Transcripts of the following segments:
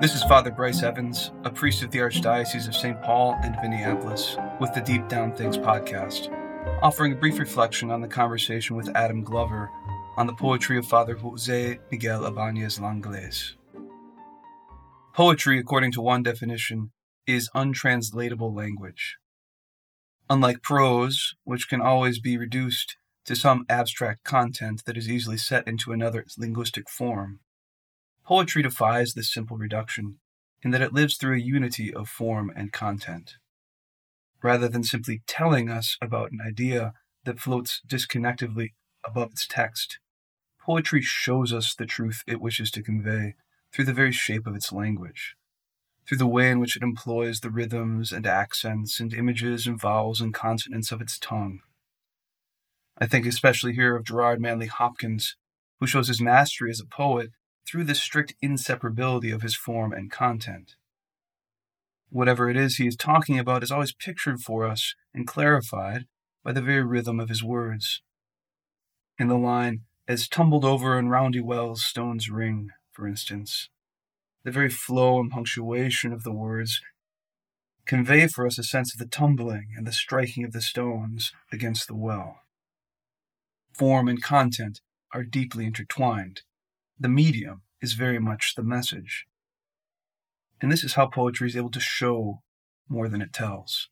This is Father Bryce Evans, a priest of the Archdiocese of St. Paul and Minneapolis, with the Deep Down Things podcast, offering a brief reflection on the conversation with Adam Glover on the poetry of Father Jose Miguel Ibanez Langlois. Poetry, according to one definition, is untranslatable language. Unlike prose, which can always be reduced to some abstract content that is easily set into another linguistic form, Poetry defies this simple reduction in that it lives through a unity of form and content. Rather than simply telling us about an idea that floats disconnectedly above its text, poetry shows us the truth it wishes to convey through the very shape of its language, through the way in which it employs the rhythms and accents and images and vowels and consonants of its tongue. I think especially here of Gerard Manley Hopkins, who shows his mastery as a poet through the strict inseparability of his form and content. Whatever it is he is talking about is always pictured for us and clarified by the very rhythm of his words. In the line, as tumbled over in roundy wells stones ring, for instance, the very flow and punctuation of the words convey for us a sense of the tumbling and the striking of the stones against the well. Form and content are deeply intertwined, the medium is very much the message. And this is how poetry is able to show more than it tells.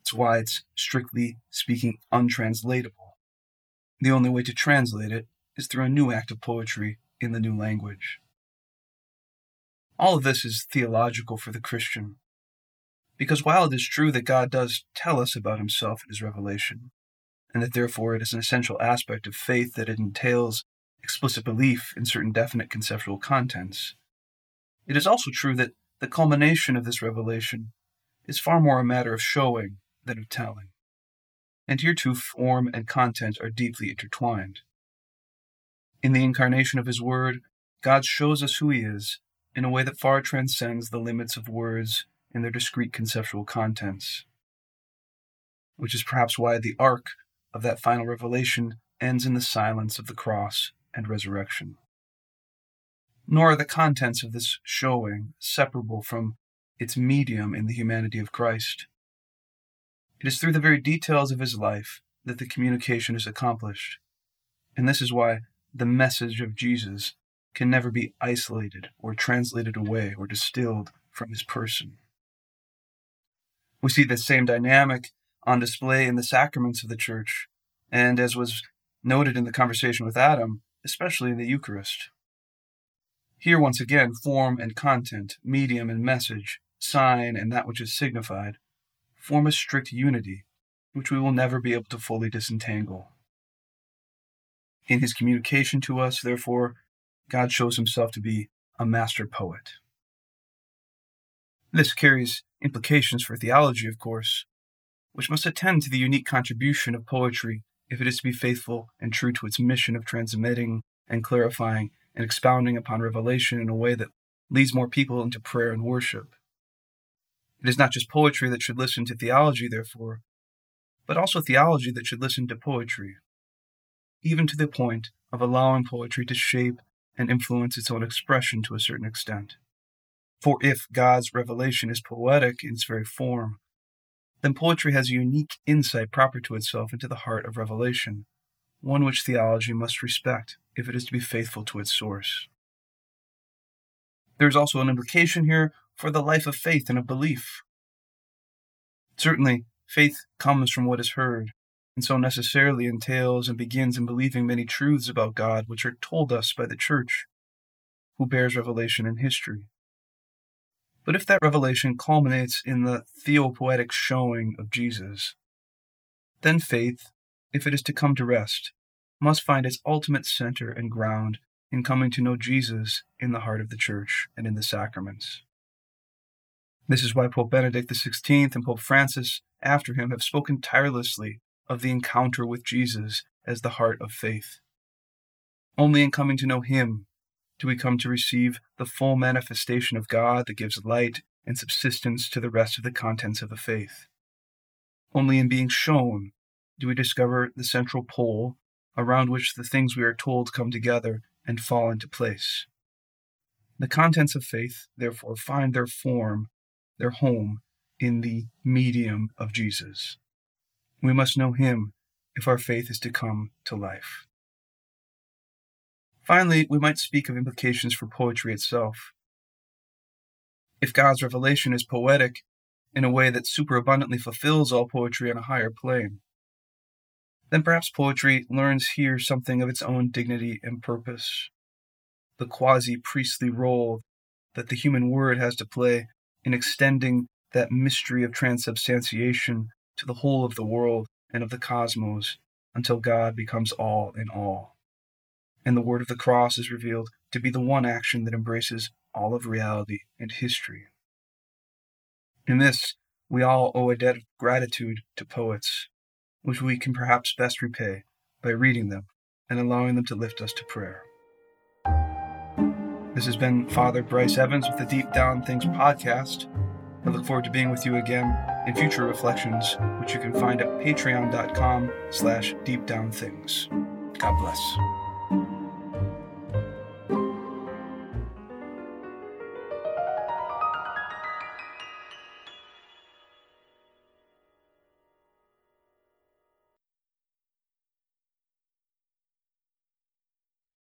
It's why it's strictly speaking untranslatable. The only way to translate it is through a new act of poetry in the new language. All of this is theological for the Christian, because while it is true that God does tell us about himself in his revelation, and that therefore it is an essential aspect of faith that it entails explicit belief in certain definite conceptual contents. It is also true that the culmination of this revelation is far more a matter of showing than of telling. And here too, form and content are deeply intertwined. In the incarnation of His Word, God shows us who He is in a way that far transcends the limits of words and their discrete conceptual contents. Which is perhaps why the arc of that final revelation ends in the silence of the cross and resurrection. Nor are the contents of this showing separable from its medium in the humanity of Christ. It is through the very details of his life that the communication is accomplished, and this is why the message of Jesus can never be isolated or translated away or distilled from his person. We see the same dynamic on display in the sacraments of the Church, and as was noted in the conversation with Adam, especially in the Eucharist. Here, once again, form and content, medium and message, sign and that which is signified, form a strict unity, which we will never be able to fully disentangle. In his communication to us, therefore, God shows himself to be a master poet. This carries implications for theology, of course, which must attend to the unique contribution of poetry if it is to be faithful and true to its mission of transmitting and clarifying and expounding upon revelation in a way that leads more people into prayer and worship. It is not just poetry that should listen to theology, therefore, but also theology that should listen to poetry, even to the point of allowing poetry to shape and influence its own expression to a certain extent. For if God's revelation is poetic in its very form, then poetry has a unique insight proper to itself into the heart of revelation, one which theology must respect if it is to be faithful to its source. There is also an implication here for the life of faith and of belief. Certainly, faith comes from what is heard, and so necessarily entails and begins in believing many truths about God which are told us by the Church, who bears revelation in history. But if that revelation culminates in the theopoetic showing of Jesus, then faith, if it is to come to rest, must find its ultimate center and ground in coming to know Jesus in the heart of the Church and in the sacraments. This is why Pope Benedict XVI and Pope Francis after him have spoken tirelessly of the encounter with Jesus as the heart of faith. Only in coming to know Him do we come to receive the full manifestation of God that gives light and subsistence to the rest of the contents of the faith. Only in being shown do we discover the central pole around which the things we are told come together and fall into place. The contents of faith, therefore, find their form, their home, in the medium of Jesus. We must know him if our faith is to come to life. Finally, we might speak of implications for poetry itself. If God's revelation is poetic in a way that superabundantly fulfills all poetry on a higher plane, then perhaps poetry learns here something of its own dignity and purpose. The quasi priestly role that the human word has to play in extending that mystery of transubstantiation to the whole of the world and of the cosmos until God becomes all in all. And the word of the cross is revealed to be the one action that embraces all of reality and history. In this, we all owe a debt of gratitude to poets, which we can perhaps best repay by reading them and allowing them to lift us to prayer. This has been Father Bryce Evans with the Deep Down Things podcast. I look forward to being with you again in future reflections, which you can find at patreon.com slash deepdownthings. God bless.